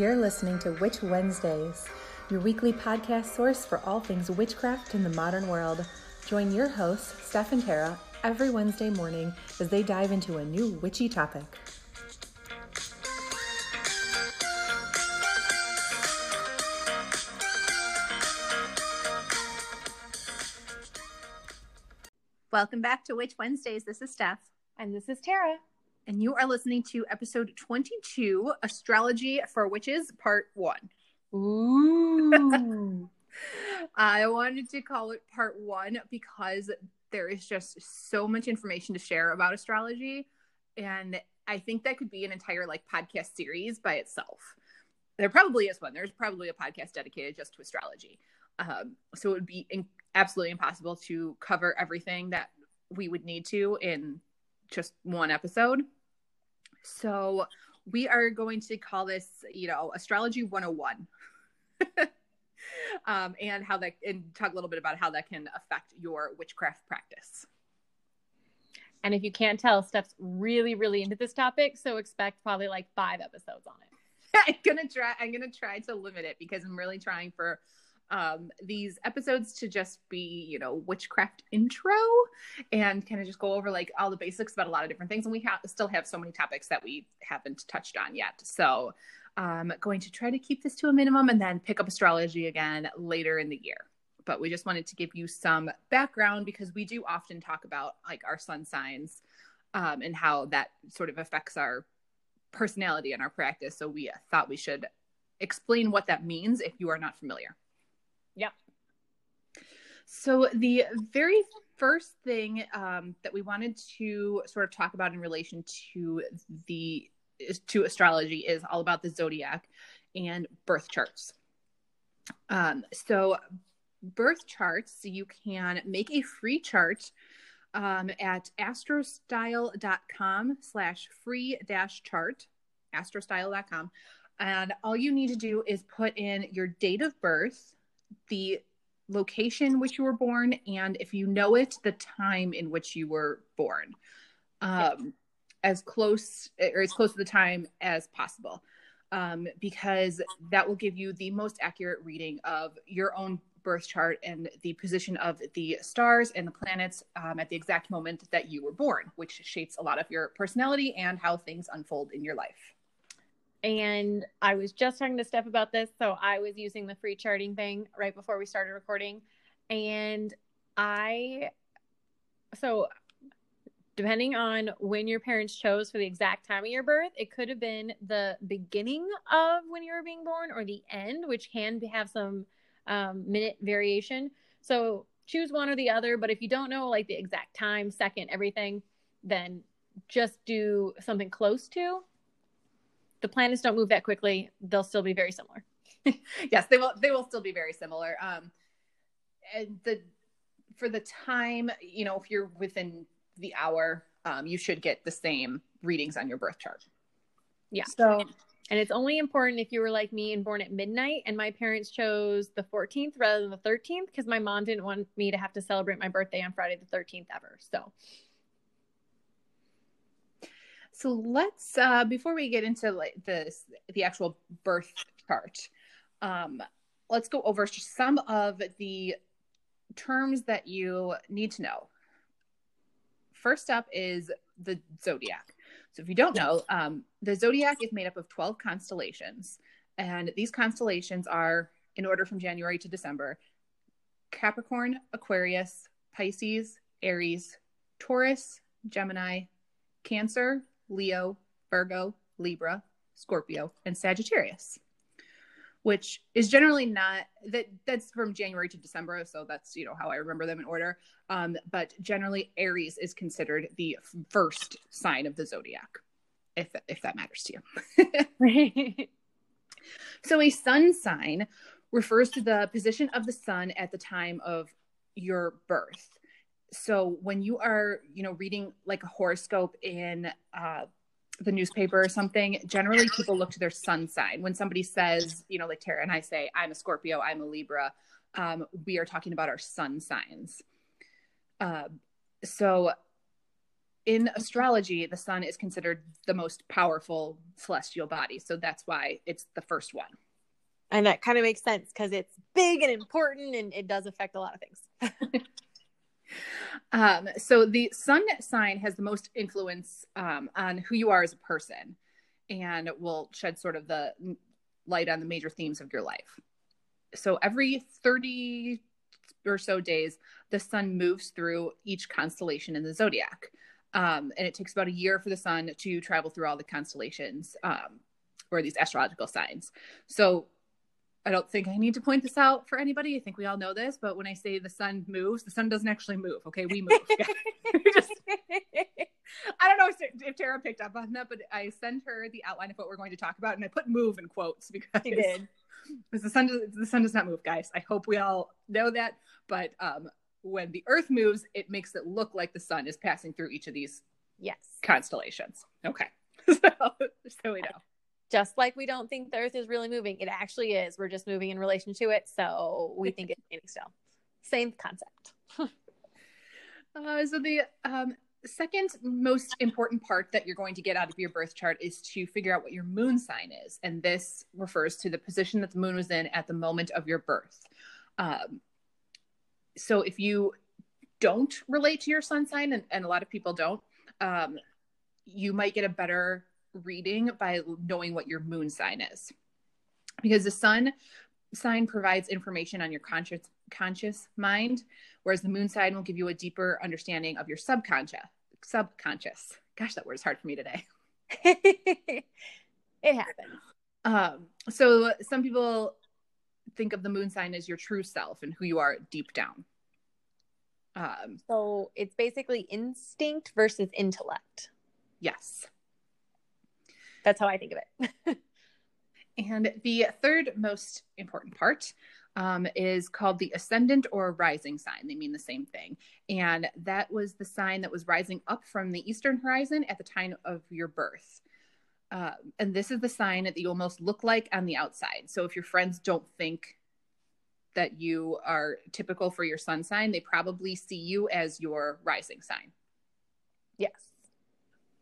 You're listening to Witch Wednesdays, your weekly podcast source for all things witchcraft in the modern world. Join your hosts, Steph and Tara, every Wednesday morning as they dive into a new witchy topic. Welcome back to Witch Wednesdays. This is Steph. And this is Tara. And you are listening to episode 22 Astrology for Witches, Part 1. Ooh. I wanted to call it Part 1 because there is just so much information to share about astrology. And I think that could be an entire like podcast series by itself. There probably is one. There's probably a podcast dedicated just to astrology. Um, so it would be in- absolutely impossible to cover everything that we would need to in just one episode. So we are going to call this, you know, astrology 101. um, and how that and talk a little bit about how that can affect your witchcraft practice. And if you can't tell, Steph's really, really into this topic, so expect probably like five episodes on it. I'm gonna try. I'm gonna try to limit it because I'm really trying for um, these episodes to just be, you know, witchcraft intro and kind of just go over like all the basics about a lot of different things. And we have still have so many topics that we haven't touched on yet. So I'm going to try to keep this to a minimum and then pick up astrology again later in the year. But we just wanted to give you some background because we do often talk about like our sun signs um, and how that sort of affects our personality and our practice. So we thought we should explain what that means if you are not familiar. Yep. So the very first thing um, that we wanted to sort of talk about in relation to the to astrology is all about the zodiac and birth charts. Um, so birth charts, you can make a free chart um, at astrostyle.com slash free dash chart, astrostyle.com. And all you need to do is put in your date of birth, the location which you were born, and if you know it, the time in which you were born. Um, as close or as close to the time as possible. Um, because that will give you the most accurate reading of your own birth chart and the position of the stars and the planets um, at the exact moment that you were born, which shapes a lot of your personality and how things unfold in your life. And I was just talking to Steph about this. So I was using the free charting thing right before we started recording. And I, so depending on when your parents chose for the exact time of your birth, it could have been the beginning of when you were being born or the end, which can have some um, minute variation. So choose one or the other. But if you don't know like the exact time, second, everything, then just do something close to the planets don't move that quickly. They'll still be very similar. yes, they will. They will still be very similar. Um, and the for the time, you know, if you're within the hour, um, you should get the same readings on your birth chart. Yeah. So, and it's only important if you were like me and born at midnight, and my parents chose the 14th rather than the 13th because my mom didn't want me to have to celebrate my birthday on Friday the 13th ever. So, so let's uh, before we get into like this the actual birth chart, um, let's go over some of the terms that you need to know. First up is the zodiac. So if you don't know, um, the zodiac is made up of 12 constellations, and these constellations are in order from January to December: Capricorn, Aquarius, Pisces, Aries, Taurus, Gemini, Cancer, Leo, Virgo, Libra, Scorpio, and Sagittarius. Which is generally not that that's from January to December, so that's you know how I remember them in order. Um, but generally, Aries is considered the first sign of the zodiac, if if that matters to you. so a sun sign refers to the position of the sun at the time of your birth so when you are you know reading like a horoscope in uh, the newspaper or something generally people look to their sun sign when somebody says you know like tara and i say i'm a scorpio i'm a libra um, we are talking about our sun signs uh, so in astrology, the sun is considered the most powerful celestial body. So that's why it's the first one. And that kind of makes sense because it's big and important and it does affect a lot of things. um, so the sun sign has the most influence um, on who you are as a person and will shed sort of the light on the major themes of your life. So every 30 or so days, the sun moves through each constellation in the zodiac. Um, and it takes about a year for the sun to travel through all the constellations um, or these astrological signs. So I don't think I need to point this out for anybody. I think we all know this, but when I say the sun moves, the sun doesn't actually move. Okay, we move. Just, I don't know if, if, Tara picked up on that, but I sent her the outline of what we're going to talk about, and I put "move" in quotes because she did. Because the sun does, the sun does not move, guys. I hope we all know that. But um, when the Earth moves, it makes it look like the sun is passing through each of these yes constellations. Okay, so, so we know just like we don't think the earth is really moving it actually is. We're just moving in relation to it so we think it's standing still. Same concept. Uh, so the um, second most important part that you're going to get out of your birth chart is to figure out what your moon sign is and this refers to the position that the moon was in at the moment of your birth. Um, so if you don't relate to your sun sign and, and a lot of people don't um, you might get a better reading by knowing what your moon sign is. Because the sun sign provides information on your conscious conscious mind whereas the moon sign will give you a deeper understanding of your subconscious subconscious. Gosh that word is hard for me today. It happens. Um so some people think of the moon sign as your true self and who you are deep down. Um so it's basically instinct versus intellect. Yes that's how I think of it. and the third most important part um, is called the ascendant or rising sign. They mean the same thing. And that was the sign that was rising up from the eastern horizon at the time of your birth. Uh, and this is the sign that you almost look like on the outside. So if your friends don't think that you are typical for your sun sign, they probably see you as your rising sign. Yes.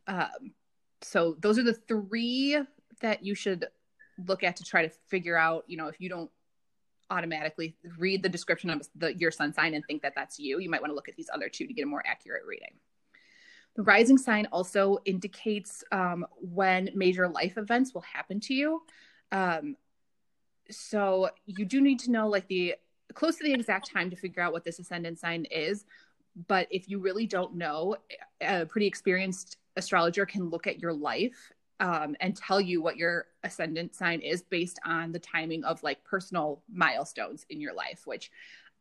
Um, so those are the three that you should look at to try to figure out you know if you don't automatically read the description of the your sun sign and think that that's you you might want to look at these other two to get a more accurate reading. The rising sign also indicates um, when major life events will happen to you. Um, so you do need to know like the close to the exact time to figure out what this ascendant sign is but if you really don't know a pretty experienced astrologer can look at your life um, and tell you what your ascendant sign is based on the timing of like personal milestones in your life, which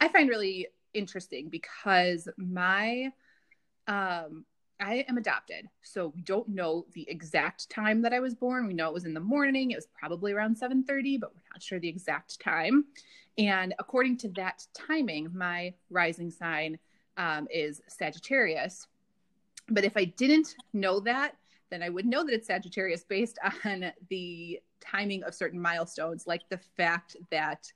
I find really interesting because my um, I am adopted, so we don't know the exact time that I was born. We know it was in the morning. It was probably around 7:30, but we're not sure the exact time. And according to that timing, my rising sign um, is Sagittarius, but if I didn't know that, then I would know that it's Sagittarius based on the timing of certain milestones, like the fact that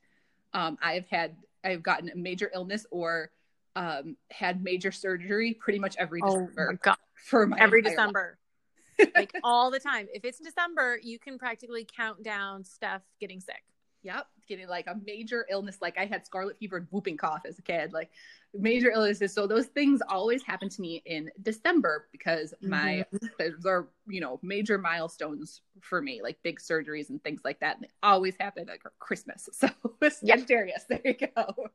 um, I've had I've gotten a major illness or um, had major surgery pretty much every oh December my for my every December. like all the time. If it's December, you can practically count down Steph getting sick. Yep, getting like a major illness. Like I had scarlet fever and whooping cough as a kid. Like major illnesses. So those things always happen to me in December because my mm-hmm. those are you know major milestones for me, like big surgeries and things like that. And they always happen like Christmas. So Sagittarius, there you go.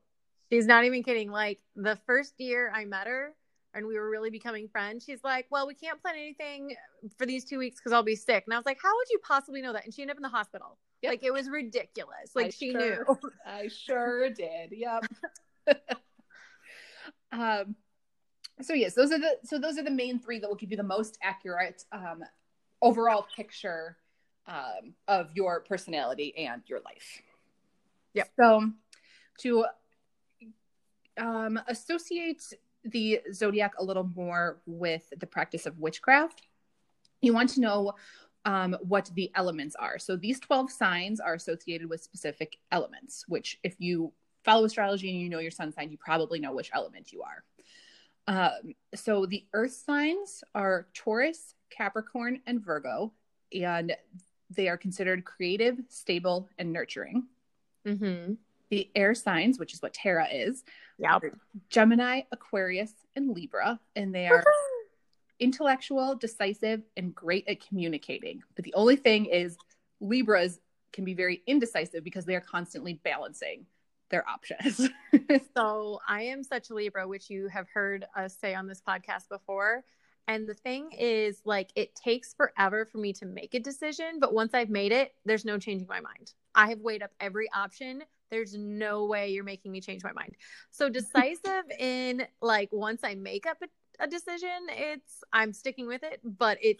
She's not even kidding. Like the first year I met her and we were really becoming friends, she's like, Well, we can't plan anything for these two weeks because I'll be sick. And I was like, How would you possibly know that? And she ended up in the hospital. Yep. Like it was ridiculous. Like I she sure, knew. I sure did. Yep. um so yes, those are the so those are the main three that will give you the most accurate um overall picture um of your personality and your life. Yep. So to um associate the zodiac a little more with the practice of witchcraft, you want to know um, what the elements are. So these 12 signs are associated with specific elements, which if you follow astrology and you know your sun sign, you probably know which element you are. Um, so the earth signs are Taurus, Capricorn, and Virgo, and they are considered creative, stable, and nurturing. Mm-hmm. The air signs, which is what Tara is, Yep. are Gemini, Aquarius, and Libra, and they are intellectual, decisive, and great at communicating. But the only thing is, Libras can be very indecisive because they are constantly balancing their options. So I am such a Libra, which you have heard us say on this podcast before. And the thing is, like, it takes forever for me to make a decision. But once I've made it, there's no changing my mind. I have weighed up every option. There's no way you're making me change my mind. So decisive in like once I make up a, a decision, it's I'm sticking with it. But it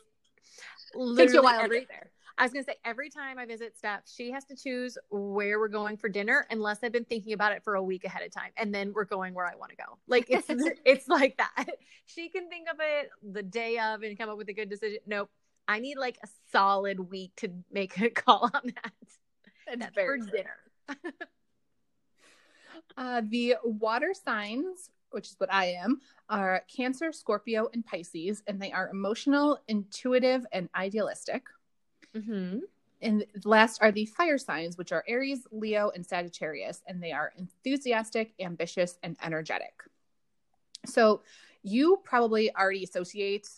Takes you a while to get there. I was gonna say every time I visit Steph, she has to choose where we're going for dinner unless I've been thinking about it for a week ahead of time, and then we're going where I want to go. Like it's it's like that. She can think of it the day of and come up with a good decision. Nope, I need like a solid week to make a call on that. That's That's for dinner. Uh, the water signs, which is what I am, are Cancer, Scorpio, and Pisces, and they are emotional, intuitive, and idealistic. Mm-hmm. And last are the fire signs, which are Aries, Leo, and Sagittarius, and they are enthusiastic, ambitious, and energetic. So you probably already associate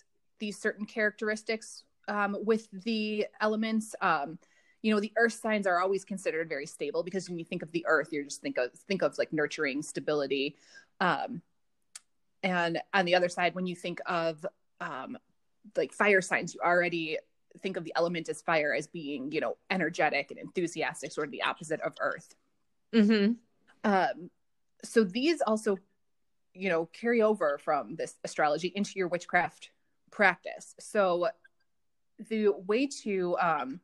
these certain characteristics um, with the elements. Um, you know, the earth signs are always considered very stable because when you think of the earth, you just think of think of like nurturing, stability. Um, and on the other side, when you think of um, like fire signs, you already think of the element as fire as being, you know, energetic and enthusiastic, sort of the opposite of earth. Mm-hmm. Um, so these also, you know, carry over from this astrology into your witchcraft practice. So the way to um,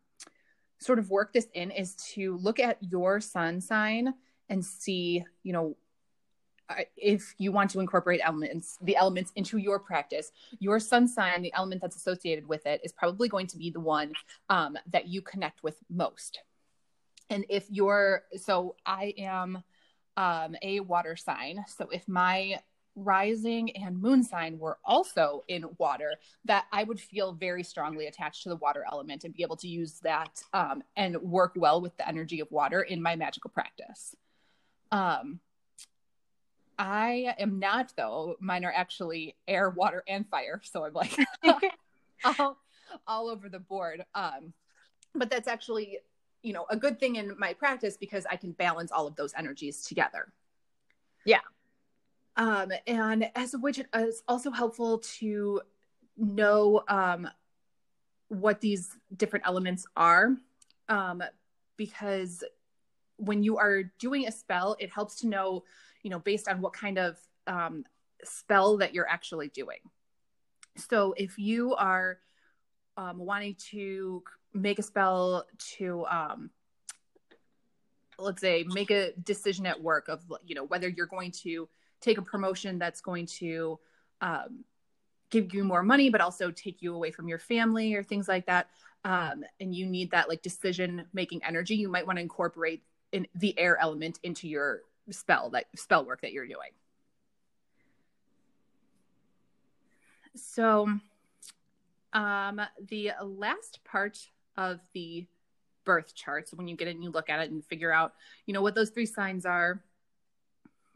sort of work this in is to look at your sun sign and see, you know, if you want to incorporate elements, the elements into your practice, your sun sign, the element that's associated with it, is probably going to be the one um, that you connect with most. And if you're, so I am um, a water sign. So if my rising and moon sign were also in water, that I would feel very strongly attached to the water element and be able to use that um, and work well with the energy of water in my magical practice. Um, I am not though. Mine are actually air, water, and fire. So I'm like all, all over the board. Um, but that's actually, you know, a good thing in my practice because I can balance all of those energies together. Yeah. Um, and as a witch, it's also helpful to know um, what these different elements are um, because when you are doing a spell, it helps to know, you know, based on what kind of um, spell that you're actually doing. So if you are um, wanting to make a spell to, um, let's say, make a decision at work of, you know, whether you're going to take a promotion that's going to um, give you more money, but also take you away from your family or things like that. Um, and you need that like decision making energy. You might want to incorporate in the air element into your spell that spell work that you're doing. So, um, the last part of the birth chart. So when you get it and you look at it and figure out, you know, what those three signs are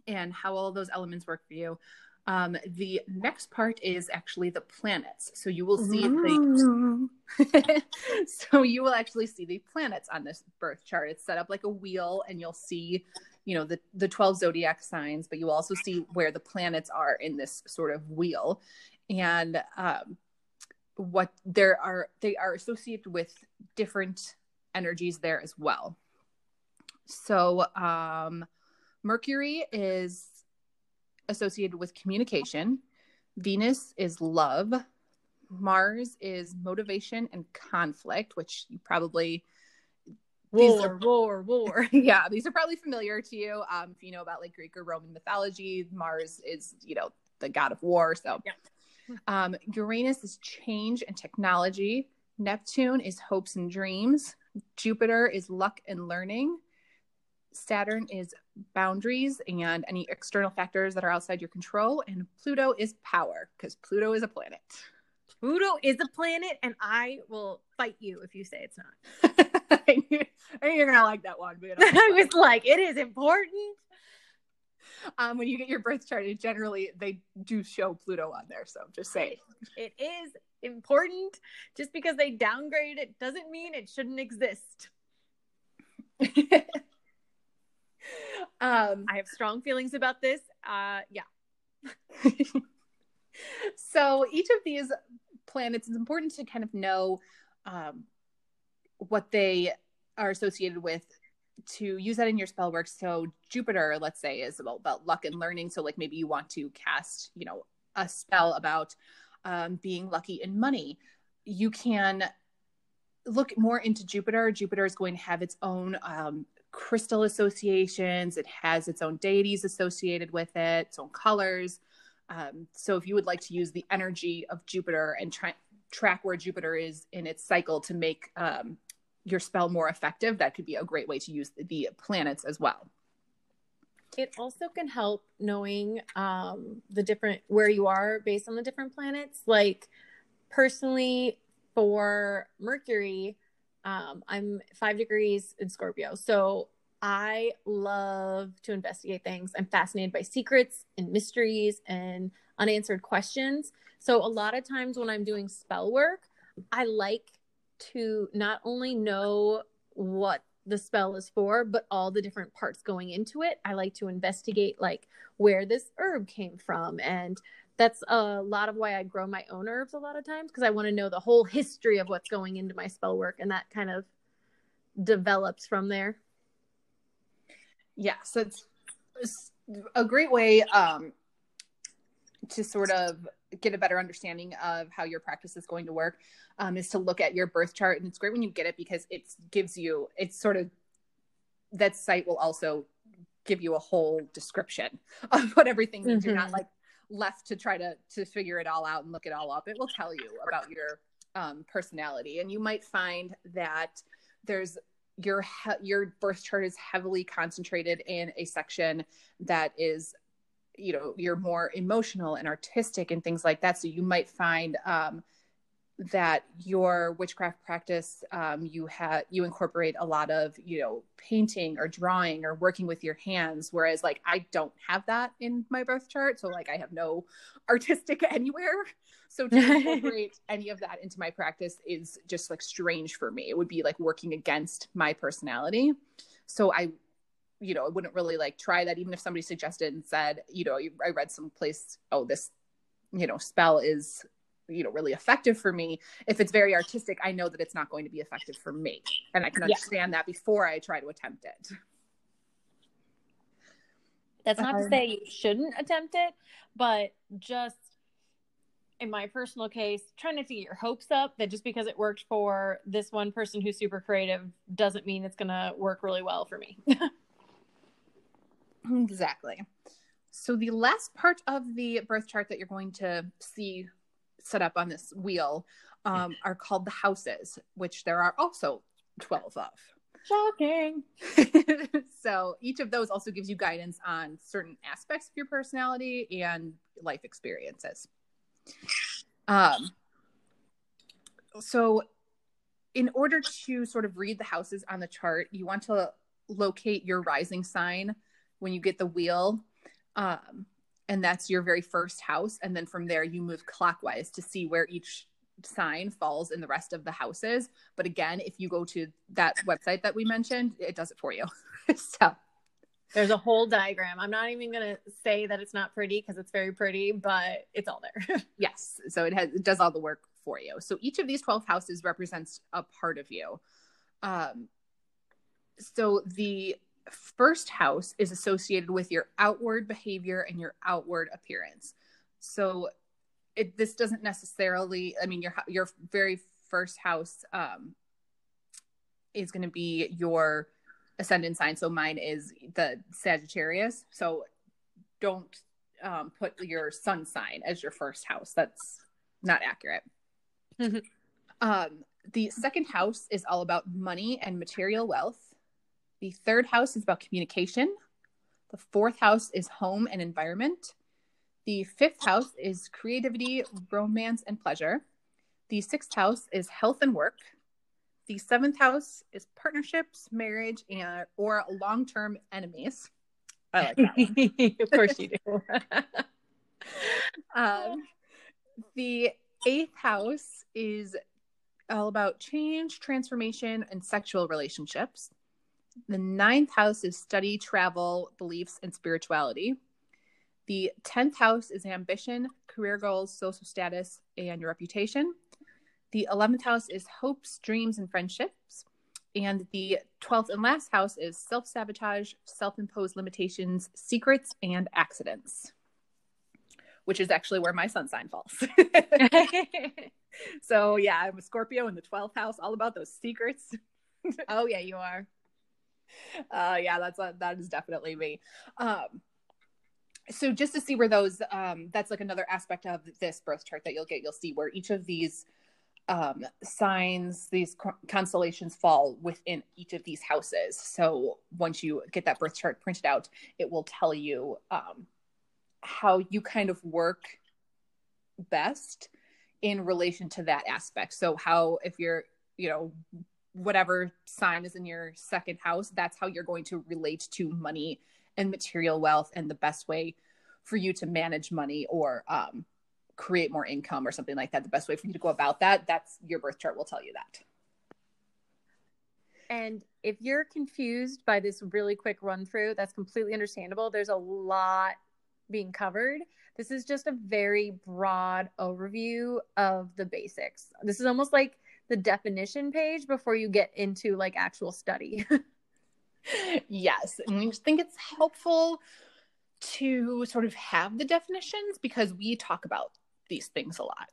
and how all those elements work for you. Um, the next part is actually the planets. So you will see the so you will actually see the planets on this birth chart. It's set up like a wheel, and you'll see, you know, the the twelve zodiac signs, but you'll also see where the planets are in this sort of wheel, and um, what there are they are associated with different energies there as well. So um, Mercury is associated with communication. Venus is love. Mars is motivation and conflict, which you probably these War, are war, war. yeah these are probably familiar to you um if you know about like greek or roman mythology mars is you know the god of war so Yeah. um uranus is change and technology neptune is hopes and dreams jupiter is luck and learning saturn is boundaries and any external factors that are outside your control. And Pluto is power because Pluto is a planet. Pluto is a planet, and I will fight you if you say it's not. I knew, I knew you're gonna like that one. But I was like, it is important. um, when you get your birth chart, it generally they do show Pluto on there. So just say It is important. Just because they downgrade it doesn't mean it shouldn't exist. um, I have strong feelings about this. Uh, yeah. so each of these planets is important to kind of know um, what they are associated with to use that in your spell work. So Jupiter, let's say, is about, about luck and learning. So like maybe you want to cast, you know, a spell about um, being lucky in money. You can look more into Jupiter. Jupiter is going to have its own um, crystal associations. It has its own deities associated with it, its own colors. Um, so if you would like to use the energy of Jupiter and try track where Jupiter is in its cycle to make um, your spell more effective, that could be a great way to use the, planets as well. It also can help knowing um, the different where you are based on the different planets. Like personally, for Mercury, um, I'm five degrees in Scorpio, so I love to investigate things. I'm fascinated by secrets and mysteries and unanswered questions. So a lot of times when I'm doing spell work, I like to not only know what the spell is for, but all the different parts going into it. I like to investigate like where this herb came from and that's a lot of why I grow my own herbs a lot of times because I want to know the whole history of what's going into my spell work and that kind of develops from there. Yeah, so it's, it's a great way um, to sort of get a better understanding of how your practice is going to work um, is to look at your birth chart and it's great when you get it because it gives you it's sort of that site will also give you a whole description of what everything means mm-hmm. you're not like left to try to to figure it all out and look it all up. It will tell you about your um, personality. And you might find that there's your your birth chart is heavily concentrated in a section that is you know you're more emotional and artistic and things like that. So you might find um, that your witchcraft practice um, you have you incorporate a lot of you know painting or drawing or working with your hands whereas like i don't have that in my birth chart so like i have no artistic anywhere. So to incorporate any of that into my practice is just like strange for me. It would be like working against my personality. So i you know i wouldn't really like try that. Even if somebody suggested and said you know i read some place oh this you know spell is you know really effective for me if it's very artistic i know that it's not going to be effective for me and i can understand yeah. that before i try to attempt it that's not to uh-huh. say you shouldn't attempt it but just in my personal case trying not to get your hopes up that just because it worked for this one person who's super creative doesn't mean it's going to work really well for me exactly so the last part of the birth chart that you're going to see set up on this wheel um, are called the houses, which there are also 12 of. Shocking. so each of those also gives you guidance on certain aspects of your personality and life experiences. Um, so, in order to sort of read the houses on the chart, you want to locate your rising sign when you get the wheel. Um, and that's your very first house and then from there you move clockwise to see where each sign falls in the rest of the houses. But again if you go to that website that we mentioned it does it for you. So there's a whole diagram. I'm not even going to say that it's not pretty because it's very pretty but it's all there. Yes. So it has it does all the work for you. So each of these 12 houses represents a part of you. Um so the first house is associated with your outward behavior and your outward appearance. So it, this doesn't necessarily, I mean, your, your very first house um, is going to be your ascendant sign. So mine is the Sagittarius. So don't um, put your sun sign as your first house. That's not accurate. Mm-hmm. Um, the second house is all about money and material wealth. The third house is about communication. The fourth house is home and environment. The fifth house is creativity, romance, and pleasure. The sixth house is health and work. The seventh house is partnerships, marriage, and or long-term enemies. I like that. of course you do. um, the eighth house is all about change, transformation, and sexual relationships. The ninth house is study, travel, beliefs, and spirituality. The 10th house is ambition, career goals, social status, and your reputation. The 11th house is hopes, dreams, and friendships. And the 12th and last house is self sabotage, self imposed limitations, secrets, and accidents, which is actually where my sun sign falls. so, yeah, I'm a Scorpio in the 12th house, all about those secrets. oh, yeah, you are. Uh, yeah, that's a, that is definitely me. Um, so just to see where those um, that's like another aspect of this birth chart that you'll get. You'll see where each of these um, signs these constellations fall within each of these houses. So once you get that birth chart printed out it will tell you um, how you kind of work best in relation to that aspect. So how if you're you know whatever sign is in your second house that's how you're going to relate to money and material wealth and the best way for you to manage money or um, create more income or something like that. The best way for you to go about that that's your birth chart will tell you that. And if you're confused by this really quick run through that's completely understandable. There's a lot being covered. This is just a very broad overview of the basics. This is almost like the definition page before you get into like actual study. Yes and just think it's helpful to sort of have the definitions because we talk about these things a lot.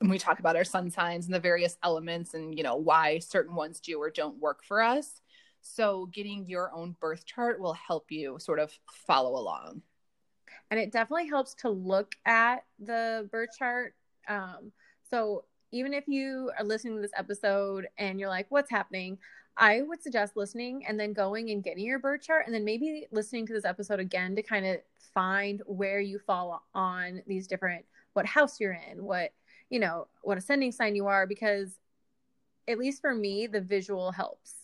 And we talk about our sun signs and the various elements and you know why certain ones do or don't work for us. So getting your own birth chart will help you sort of follow along. And it definitely helps to look at the birth chart. Um, so even if you are listening to this episode and you're like what's happening I would suggest listening and then going and getting your birth chart and then maybe listening to this episode again to kind of find where you fall on these different what house you're in, what you know, what ascending sign you are because at least for me the visual helps.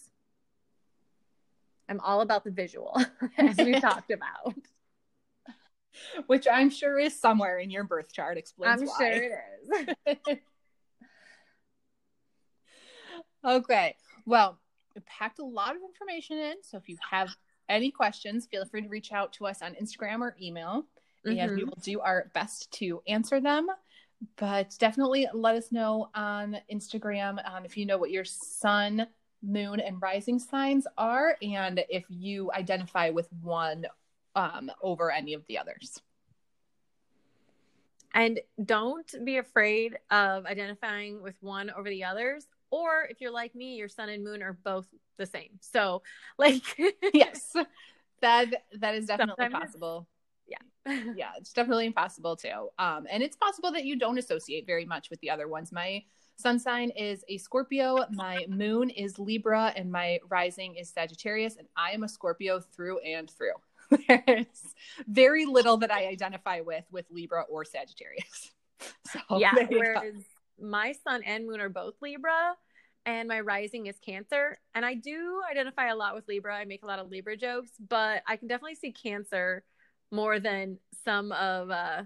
I'm all about the visual as we talked about. Which I'm sure is somewhere in your birth chart explains I'm why. sure it is. okay. Well, packed a lot of information in. So if you have any questions, feel free to reach out to us on Instagram or email, mm-hmm. and we mm-hmm. will do our best to answer them. But definitely let us know on Instagram um, if you know what your sun, moon, and rising signs are, and if you identify with one um, over any of the others. And don't be afraid of identifying with one over the others or if you're like me your sun and moon are both the same. So like yes. That that is definitely Sometimes possible. Yeah. Yeah it's definitely impossible too. Um and it's possible that you don't associate very much with the other ones. My sun sign is a scorpio my moon is libra and my rising is sagittarius and i am a scorpio through and through. There's very little that i identify with with libra or sagittarius. So yeah whereas my sun and moon are both libra and my rising is Cancer. And I do identify a lot with Libra. I make a lot of Libra jokes, but I can definitely see Cancer more than some of uh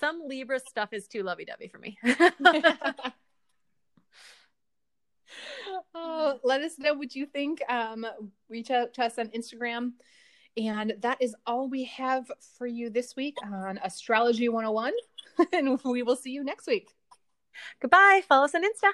some Libra stuff is too lovey-dovey for me. oh, let us know what you think. Um, reach out to us on Instagram. And that is all we have for you this week on Astrology 101. and we will see you next week. Goodbye. Follow us on Insta.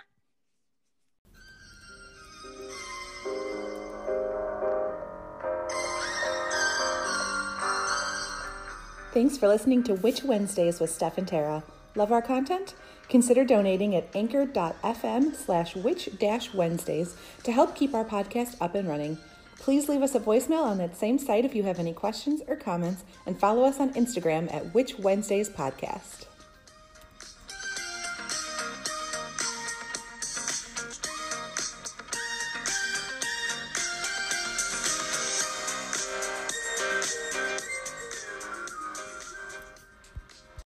Thanks for listening to Witch Wednesdays with Steph and Tara. Love our content? Consider donating at anchor.fm slash witch Wednesdays to help keep our podcast up and running. Please leave us a voicemail on that same site if you have any questions or comments, and follow us on Instagram at Witch Wednesdays Podcast.